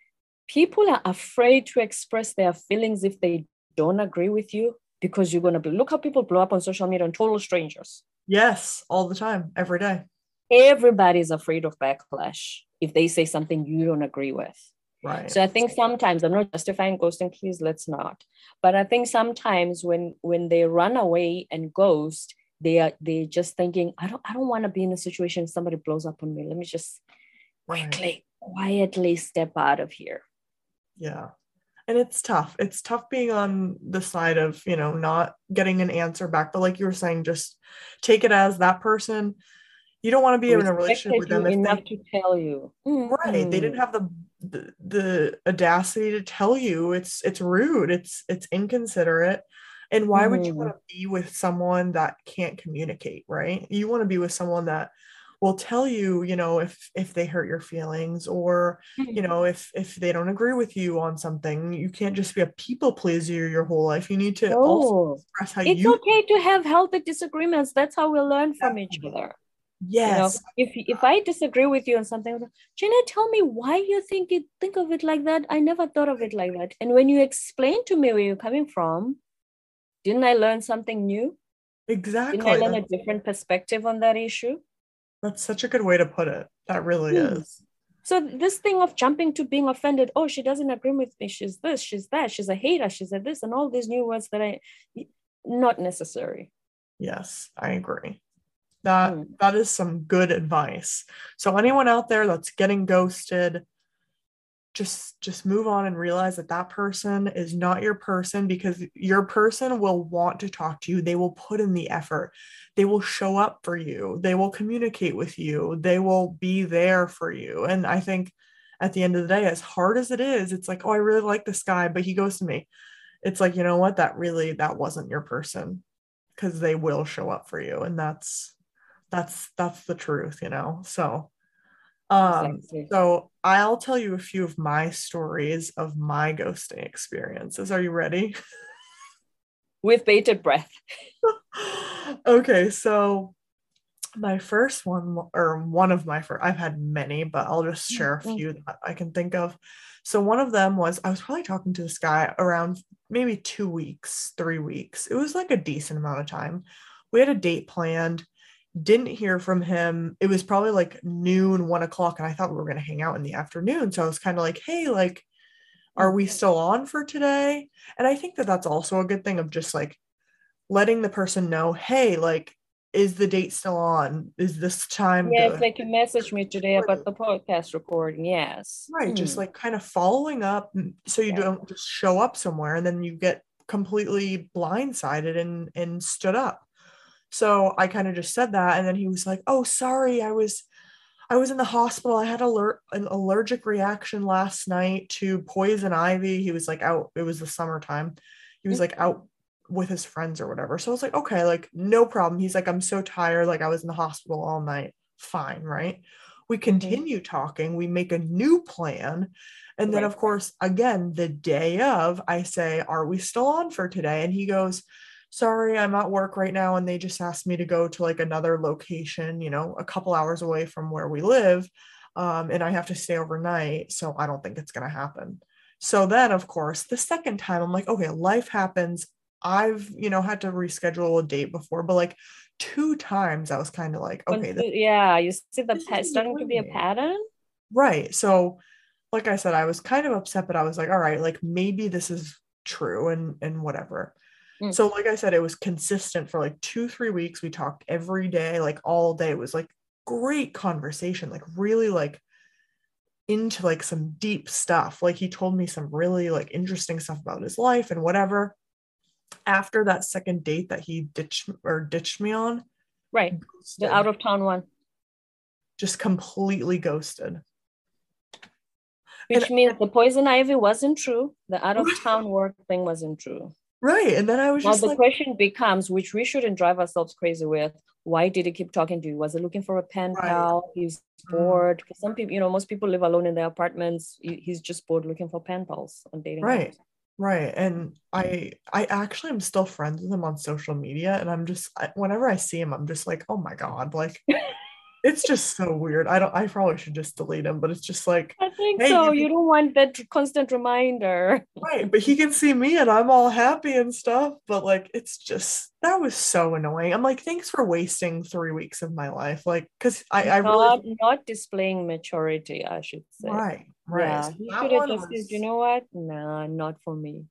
people are afraid to express their feelings if they don't agree with you because you're going to be look how people blow up on social media on total strangers. Yes, all the time, every day. Everybody's afraid of backlash if they say something you don't agree with. Right. So I think sometimes I'm not justifying ghosting, please let's not. But I think sometimes when when they run away and ghost, they are they just thinking i don't i don't want to be in a situation somebody blows up on me. Let me just quickly quietly step out of here. Yeah. And it's tough. It's tough being on the side of you know not getting an answer back. But like you were saying just take it as that person. You don't want to be in a relationship with them enough they, to tell you. Right. Mm-hmm. they didn't have the, the the audacity to tell you. It's it's rude. It's it's inconsiderate and why mm. would you mm-hmm. want to be with someone that can't communicate, right? You want to be with someone that will tell you, you know, if if they hurt your feelings or, you mm-hmm. know, if if they don't agree with you on something. You can't just be a people pleaser your whole life. You need to oh. also express how it's you It's okay to have healthy disagreements. That's how we learn from each other. Yes. You know, if if I disagree with you on something, Jenna, tell me why you think it think of it like that. I never thought of it like that. And when you explain to me where you're coming from, didn't I learn something new? Exactly. Didn't I learn a different perspective on that issue? That's such a good way to put it. That really hmm. is. So this thing of jumping to being offended, oh, she doesn't agree with me. She's this, she's that, she's a hater, she's a this, and all these new words that I not necessary. Yes, I agree. That hmm. that is some good advice. So anyone out there that's getting ghosted, just just move on and realize that that person is not your person because your person will want to talk to you. They will put in the effort. They will show up for you. They will communicate with you. They will be there for you. And i think at the end of the day as hard as it is it's like oh i really like this guy but he goes to me. It's like you know what? That really that wasn't your person because they will show up for you. And that's that's that's the truth you know? So um Exactly. so i'll tell you a few of my stories of my ghosting experiences are you ready With bated breath. okay so my first one or one of my first i've had many but i'll just share a Mm. few that i can think of so one of them was i was probably talking to this guy around maybe two weeks three weeks it was like a decent amount of time we had a date planned didn't hear from him it was probably like noon one o'clock and i thought we were going to hang out in the afternoon so i was kind of like hey like are we still on for today and i think that that's also a good thing of just like letting the person know hey like is the date still on is this time Yeah, good? it's like you messaged me today about the podcast recording. Yes. right just Mm. like kind of following up so you Yeah. don't just show up somewhere and then you get completely blindsided and and stood up so i kind of just said that and then he was like oh sorry i was i was in the hospital. I had alert an allergic reaction last night to poison ivy. He was like out it was the summertime. He was mm. like out with his friends or whatever. So i was like okay like no problem. He's like i'm so tired. Like i was in the hospital all night. Fine right? We mm-hmm. continue talking. We make a new plan. And then Right. of course again the day of i say are we still on for today? And he goes sorry i'm at work right now and they just asked me to go to like another location you know a couple hours away from where we live um, and i have to stay overnight so i don't think it's going to happen so then of course the second time i'm like okay life happens i've you know had to reschedule a date before but like two times i was kind of like okay this yeah, you see the pa- starting to be a pattern. Right. So, like I said, I was kind of upset, but I was like, all right, like maybe this is true and and whatever. Mm. So, like I said, it was consistent for like two, three weeks. We talked every day, like all day. It was like great conversation, like really like into like some deep stuff. Like he told me some really like interesting stuff about his life and whatever. After that second date that he ditched or ditched me on, Right. The out of town one. just completely ghosted. Which means the poison ivy wasn't true. The out of town work thing wasn't true. Right. And then I was Now just the like, question becomes, which we shouldn't drive ourselves crazy with. Why did he keep talking to you? Was he looking for a pen Right. pal? He's Mm. bored. Because some people, you know, most people live alone in their apartments. He's just bored looking for pen pals on dating. Right. apps. Right. And I I actually am still friends with him on social media and I'm just I, whenever I see him I'm just like, "Oh my God." Like it's just so weird. I don't I probably should just delete him, but it's just like, I think Hey, so. you You, don't want that constant reminder. right, but he can see me and I'm all happy and stuff, but like it's just that was so annoying. I'm like, "Thanks for wasting 3 weeks of my life." Like cuz I I not, really not displaying maturity, I should say. right, right. Yeah, So he should have just said, you know what? Nah, not for me.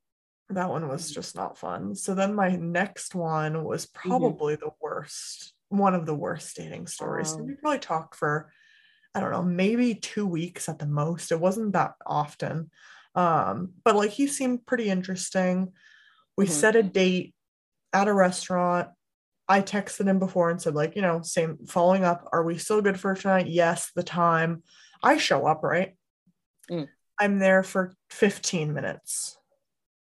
that one was Mhm. just not fun. So then my next one was Mm-hmm. probably the worst, one of the worst dating stories. Wow. we probably talked for, I don't know, maybe two weeks at the most. It wasn't that often. Um, but like he seemed pretty interesting. We Mhm. set a date at a restaurant. I texted him before and said, like, you know, same following up, are we still good for tonight? Yes, the time. I show up, right? Mm. I'm there for 15 minutes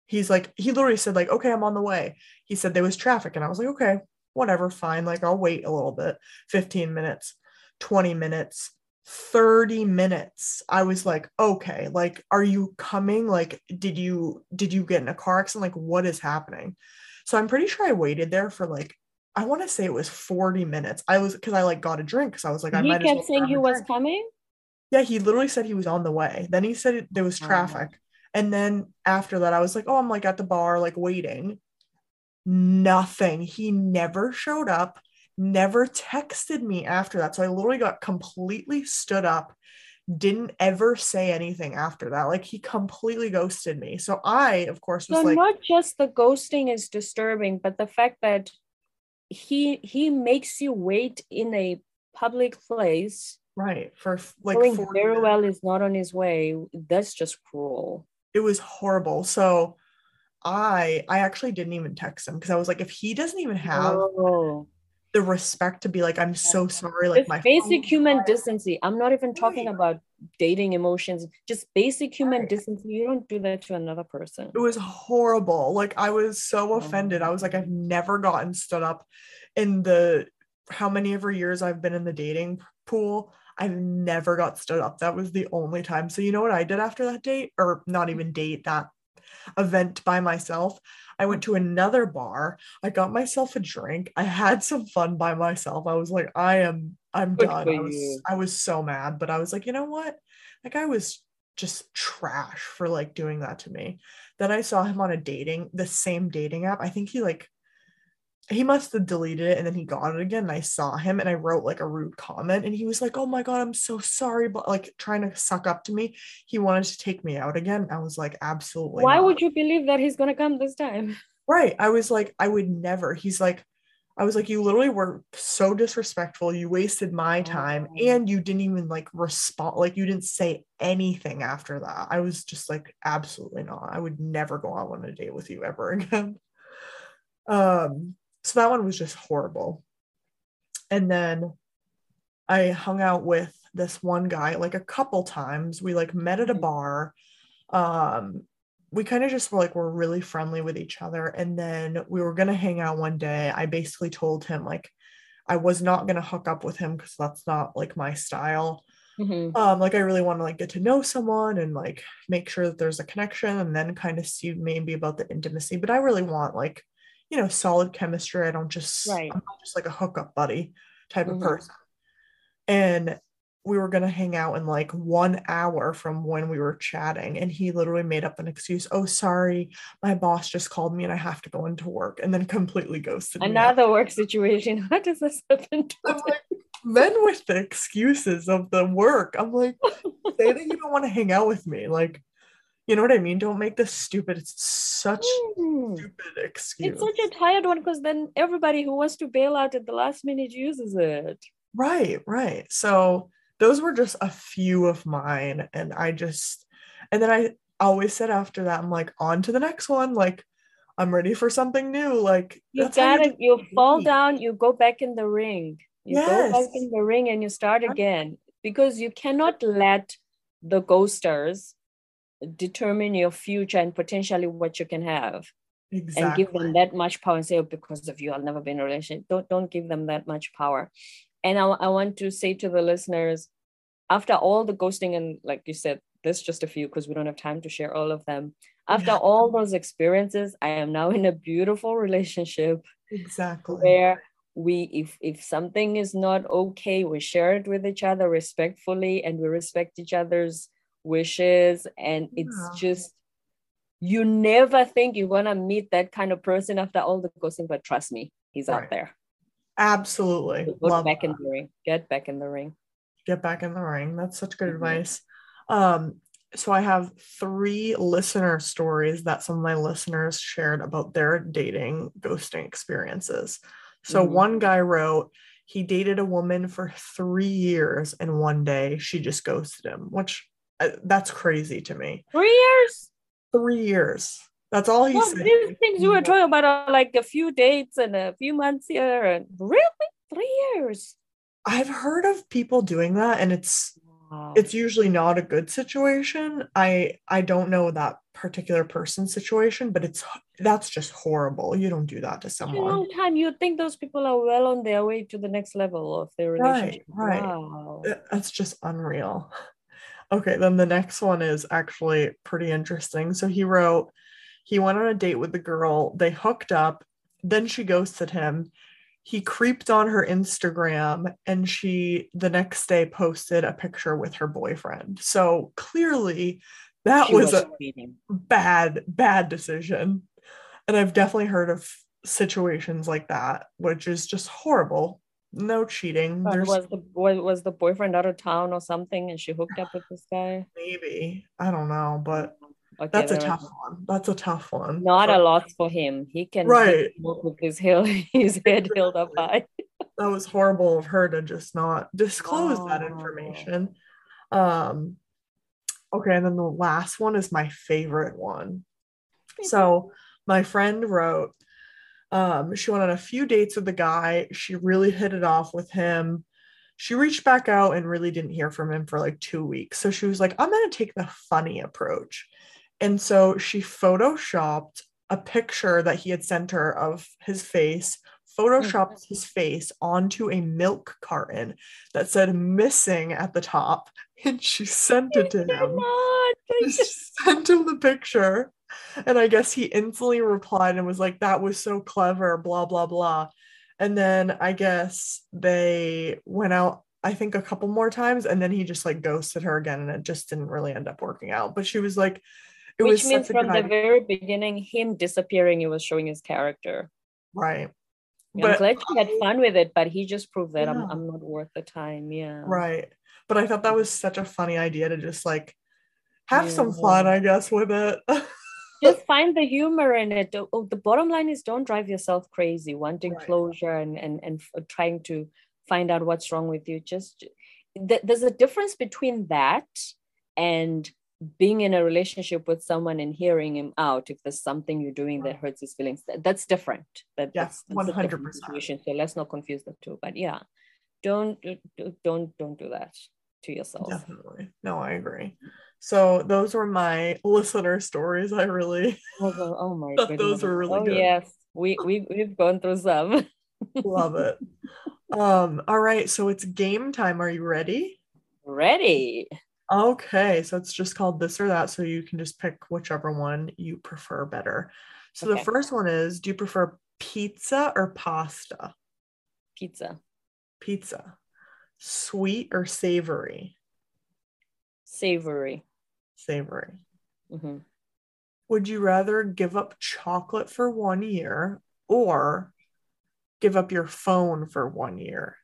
he's like he literally said like okay i'm on the way he said there was traffic and i was like okay whatever fine like i'll wait a little bit 15 minutes 20 minutes 30 minutes i was like okay like are you coming like did you did you get in a car accident like what is happening so i'm pretty sure i waited there for like i want to say it was 40 minutes i was because i like got a drink because i was like i he might as kept well saying he was drink. coming. Yeah, he literally said he was on the way. Then he said it, there was Oh. traffic. And then after that, I was like, oh, I'm like at the bar, like waiting. Nothing. He never showed up, never texted me after that. So I literally got completely stood up, didn't ever say anything after that. Like he completely ghosted me. So I, of course, was So like, not just the ghosting is disturbing, but the fact that he he makes you wait in a public place, right, for like knowing very well is not on his way. That's just cruel. it was horrible. So I I actually didn't even text him because I was like, if he doesn't even have Oh, the respect to be like, I'm so sorry, like it's my basic human died." decency. I'm not even talking Right. about dating emotions, just basic human Right. decency. You don't do that to another person. It was horrible. Like I was so offended. I oh. was like, I've never gotten stood up in the how many ever years I've been in the dating pool. I've never got stood up. That was the only time. So you know what I did after that date, or not even date that event by myself. I went to another bar. I got myself a drink. I had some fun by myself. I was like, I am, I'm Good done. I was, you. I was so mad, but I was like, you know what? Like I was just trash for like doing that to me. Then I saw him on a dating, the same dating app. I think he like he must have deleted it and then he got it again. And I saw him and I wrote like a rude comment and he was like, Oh my god, I'm so sorry, but like trying to suck up to me. He wanted to take me out again. I was like, absolutely. Why not." would you believe that he's gonna come this time? Right. I was like, I would never. He's like, I was like, you literally were so disrespectful. You wasted my time Oh. and you didn't even like respond. Like, you didn't say anything after that. I was just like, absolutely not. I would never go out on a date with you ever again. Um, so that one was just horrible. And then I hung out with this one guy like a couple times. We like met at a Mhm. bar. Um, we kind of just were like we're really friendly with each other and then we were gonna hang out one day i basically told him like i was not gonna hook up with him because that's not like my style Mhm. um like i really want to like get to know someone and like make sure that there's a connection and then kind of see maybe about the intimacy but i really want like you know solid chemistry i don't just Right. i'm not just like a hookup buddy type Mhm. of person and we were going to hang out in like one hour from when we were chatting and he literally made up an excuse oh sorry my boss just called me and i have to go into work and then completely ghosted me Another work situation. What does this happen to? I'm like, men with the excuses of the work. I'm like, say that you don't want to hang out with me. Like, you know what I mean? Don't make this stupid. It's such Hmm. stupid excuse. It's such a tired one because then everybody who wants to bail out at the last minute uses it. right, right. So those were just a few of mine. And I just, and then I always said after that, I'm like, on to the next one. Like, I'm ready for something new. Like, You gotta, do you fall down, you go back in the ring. You go back in the ring and you start again because you cannot let the ghosters determine your future and potentially what you can have Exactly. and give them that much power and say, oh, because of you, I'll never be in a relationship. Don't, don't give them that much power. And I, I want to say to the listeners, after all the ghosting, and like you said, there's just a few because we don't have time to share all of them. After Yeah. all those experiences, I am now in a beautiful relationship exactly. where we if if something is not okay we share it with each other respectfully and we respect each other's wishes and it's Yeah. just you never think you're gonna meet that kind of person after all the ghosting but trust me he's Right. out there Absolutely. So Love back that. in the ring get back in the ring get back in the ring. That's such good Mhm. advice. Um, so I have three listener stories that some of my listeners shared about their dating ghosting experiences. So Mhm. one guy wrote he dated a woman for three years and one day she just ghosted him, which Uh, that's crazy to me. three years Three years. That's all he well, said. these things you were talking about are like a few dates and a few months here and really three years I've heard of people doing that and it's wow. it's usually not a good situation i i don't know that particular person's situation but it's that's just horrible you don't do that to someone long time. You'd think those people are well on their way to the next level of their relationship. right. Wow. That's just unreal okay then the next one is actually pretty interesting. So he wrote he went on a date with the girl they hooked up then she ghosted him. He creeped on her instagram and she the next day posted a picture with her boyfriend. So clearly that She was a bad bad decision. And i've definitely heard of situations like that which is just horrible no cheating But there's was the was, was the boyfriend out of town or something and she hooked up with this guy? maybe i don't know but Okay, that's a tough one that's a tough one Not For- a loss for him. He can Right. with his hill, his head held up high. that was horrible of her to just not disclose that information um okay and then the last one is my favorite one So my friend wrote, um, she went on a few dates with the guy. She really hit it off with him. she reached back out and really didn't hear from him for like two weeks. So she was like, I'm going to take the funny approach. And so she photoshopped a picture that he had sent her of his face, photoshopped mm-hmm. his face onto a milk carton that said missing at the top. And she sent it to him. She sent him the picture. And I guess he instantly replied and was like, that was so clever, blah, blah, blah. And then I guess they went out, I think, a couple more times. And then he just like ghosted her again. And it just didn't really end up working out. But she was like, it Which means from the idea. very beginning, him disappearing, it was showing his character. Right. But, I'm glad she had fun with it, but he just proved that yeah. I'm, I'm not worth the time. Yeah. Right. But I thought that was such a funny idea to just like have yeah. some fun, I guess, with it. just find the humor in it. Oh, the bottom line is don't drive yourself crazy, wanting right. closure and, and, and trying to find out what's wrong with you. Just th- there's a difference between that and being in a relationship with someone and hearing him out if there's something you're doing that hurts his feelings that, that's different. That, yes, that's, 100% situation. So let's not confuse the two but yeah don't don't don't do that to yourself. Definitely. No i agree. So those were my listener stories. I really oh, oh my god those were really oh, good. yes. We, we we've gone through some. Love it. Um all right. So it's game time. Are you ready? Ready Okay, so it's just called this or that. So you can just pick whichever one you prefer better. So okay. the first one is do you prefer pizza or pasta? Pizza. Pizza. Sweet or savory? Savory. Savory. Mm-hmm. Would you rather give up chocolate for one year or give up your phone for one year?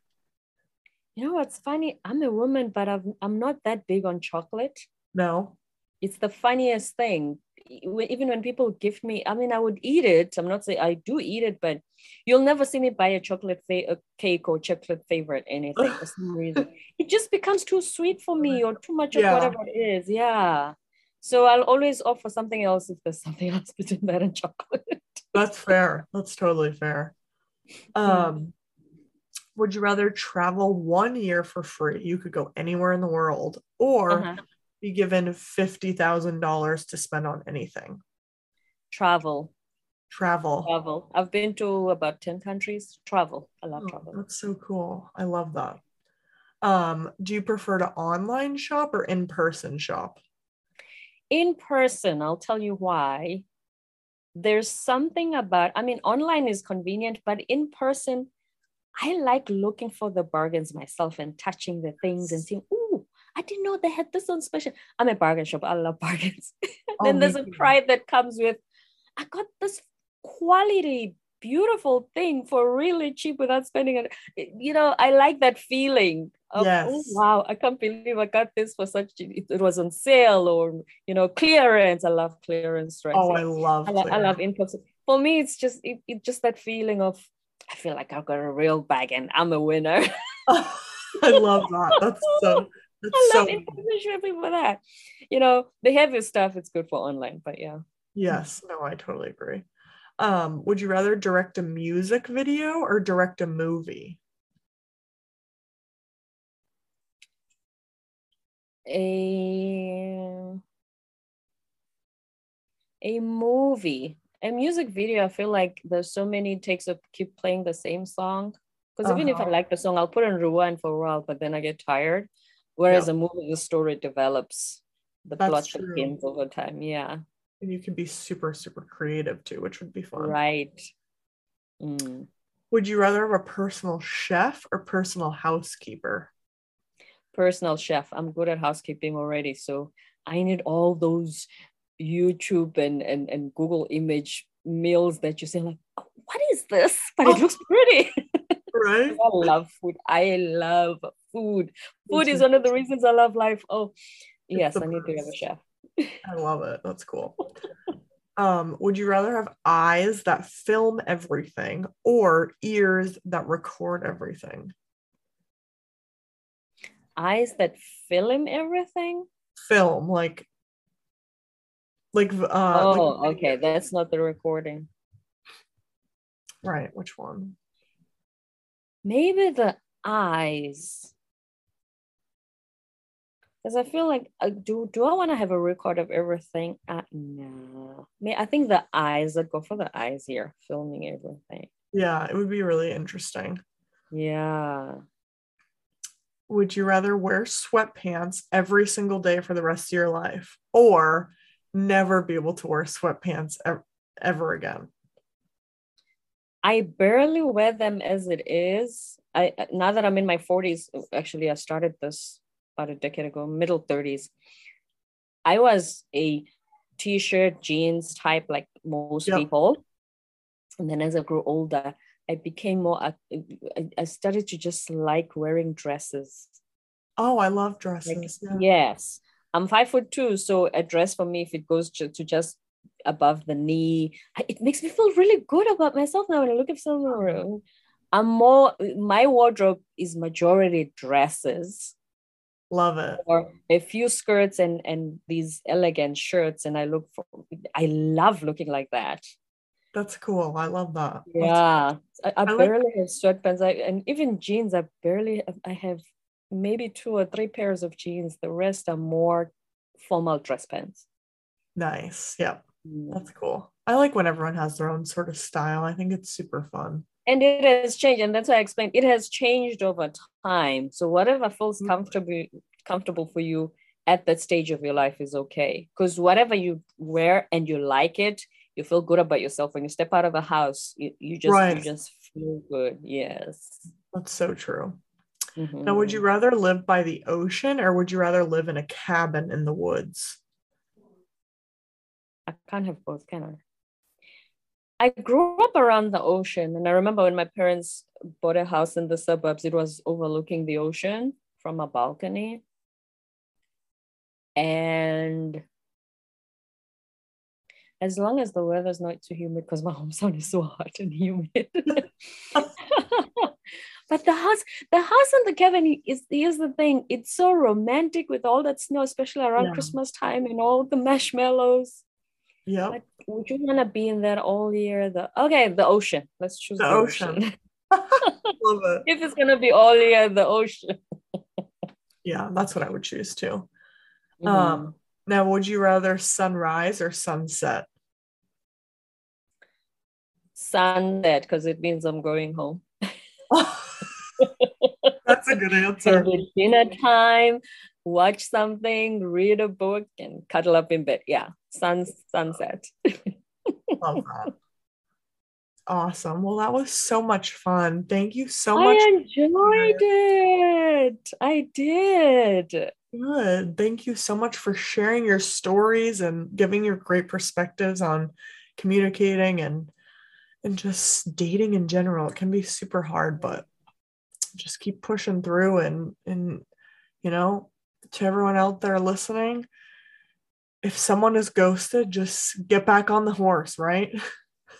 You know what's funny? I'm a woman, but I'm, I'm not that big on chocolate. No. It's the funniest thing. Even when people give me, I mean, I would eat it. I'm not saying I do eat it, but you'll never see me buy a chocolate fa- a cake or chocolate favorite anything for some reason. It just becomes too sweet for me or too much of yeah. whatever it is. Yeah. So I'll always offer something else if there's something else between that and chocolate. That's fair. That's totally fair. Um, would you rather travel one year for free? You could go anywhere in the world, or uh-huh. be given $50,000 to spend on anything. Travel. Travel. Travel. I've been to about 10 countries. Travel. I love oh, travel. That's so cool. I love that. Um, do you prefer to online shop or in person shop? In person, I'll tell you why. There's something about, I mean, online is convenient, but in person, I like looking for the bargains myself and touching the things and saying, oh, I didn't know they had this on special. I'm a bargain shop. I love bargains. Oh, then there's a pride that comes with, I got this quality, beautiful thing for really cheap without spending it. Eh, you know, I like that feeling of, oh, yes. oh, wow, I can't believe I got this for such, it was on sale or, you know, clearance. I love clearance. Right? Oh, I love, I, I love impulse. For me, it's just, it, it just that feeling of, I feel like I've got a real bag and I'm a winner. I love that. That's so. That's I love so... shopping for that. You know, the heavy stuff it's good for online, but yeah. Yes, no, I totally agree. Um, would you rather direct a music video or direct a movie? A a movie a music video, I feel like there's so many takes of keep playing the same song. Because uh-huh. even if I uh-huh. like the song, I'll put on rewind for a while, but then I get tired. Whereas a movie, the story develops, the That's plot begins over time. Yeah. And you can be super, super creative too, which would be fun. Right. Mm. Would you rather have a personal chef or personal housekeeper? Personal chef. I'm good at housekeeping already. So I need all those YouTube and, and, and Google image meals that you say like, oh, what is this? But it looks pretty. Right. I love food. I love food. Food is one of the reasons I love life. Oh, yes, I need to have a chef. I love it. That's cool. um, would you rather have eyes that film everything or ears that record everything? Eyes that film everything? Film, like like uh oh like, okay that's not the recording right which one maybe the eyes because I feel like uh, do do I want to have a record of everything? Uh, no. I, mean, I think the eyes. I'd go for the eyes here, filming everything. Yeah, it would be really interesting. Yeah. Would you rather wear sweatpants every single day for the rest of your life, or never be able to wear sweatpants ever, ever again? I barely wear them as it is. I uh, now that I'm in my 40s, actually, I started this about a decade ago, middle 30s. I was a t-shirt, jeans type, like most yep. people. And then as I grew older, I became more. I, I started to just like wearing dresses. Oh, I love dresses. Like, yeah. Yes, I'm five foot two, so a dress for me, if it goes to, to just above the knee, it makes me feel really good about myself now when I look at someone room. I'm more. My wardrobe is majority dresses. Love it. Or a few skirts and and these elegant shirts, and I look for. I love looking like that. That's cool. I love that. Yeah, I, I, I, barely like... have sweatpants. I, and even jeans. I barely. I have maybe two or three pairs of jeans. The rest are more formal dress pants. Nice. Yeah, mm. that's cool. I like when everyone has their own sort of style. I think it's super fun and it has changed and that's why i explained it has changed over time so whatever feels mm-hmm. comfortable comfortable for you at that stage of your life is okay because whatever you wear and you like it you feel good about yourself when you step out of the house you, you just right. you just feel good yes that's so true mm-hmm. now would you rather live by the ocean or would you rather live in a cabin in the woods i can't have both can i I grew up around the ocean, and I remember when my parents bought a house in the suburbs, it was overlooking the ocean from a balcony. And as long as the weather's not too humid, because my hometown is so hot and humid. but the house, the house and the cabin is here's the thing, it's so romantic with all that snow, especially around yeah. Christmas time and all the marshmallows. Yeah. Would you want to be in that all year? The okay, the ocean. Let's choose the, the ocean. ocean. Love it. If it's gonna be all year, the ocean. yeah, that's what I would choose too. Mm-hmm. Um, now, would you rather sunrise or sunset? Sunset, because it means I'm going home. That's a good answer. dinner time, watch something, read a book, and cuddle up in bed. Yeah, sun sunset. Love that. Awesome. Well, that was so much fun. Thank you so much. I enjoyed it. I did. Good. Thank you so much for sharing your stories and giving your great perspectives on communicating and and just dating in general. It can be super hard, but just keep pushing through and and you know, to everyone out there listening, if someone is ghosted, just get back on the horse, right?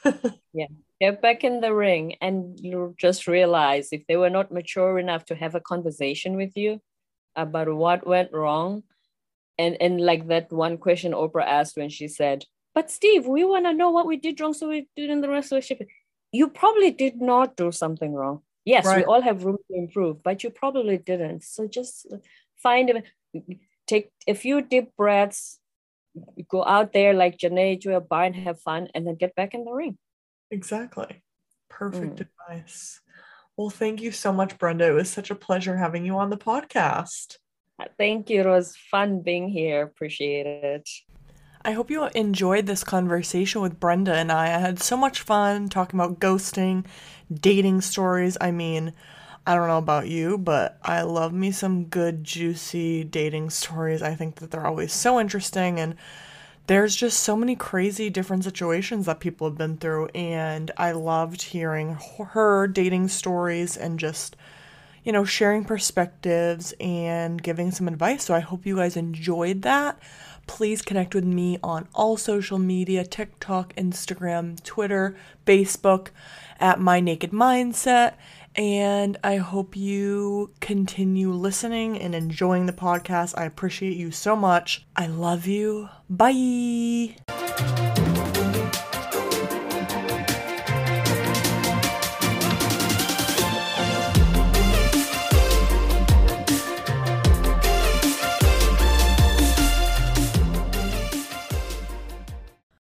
yeah. Get back in the ring and you just realize if they were not mature enough to have a conversation with you about what went wrong. And and like that one question Oprah asked when she said, But Steve, we want to know what we did wrong so we did in the rest of the ship. You probably did not do something wrong. Yes, right. we all have room to improve, but you probably didn't. So just find a take a few deep breaths, go out there like Jenay bar and have fun, and then get back in the ring. Exactly. Perfect mm. advice. Well, thank you so much, Brenda. It was such a pleasure having you on the podcast. Thank you. It was fun being here. Appreciate it. I hope you enjoyed this conversation with Brenda and I. I had so much fun talking about ghosting, dating stories. I mean, I don't know about you, but I love me some good, juicy dating stories. I think that they're always so interesting and there's just so many crazy different situations that people have been through and I loved hearing her dating stories and just you know sharing perspectives and giving some advice. So I hope you guys enjoyed that. Please connect with me on all social media, TikTok, Instagram, Twitter, Facebook at My Naked Mindset and I hope you continue listening and enjoying the podcast. I appreciate you so much. I love you. Bye.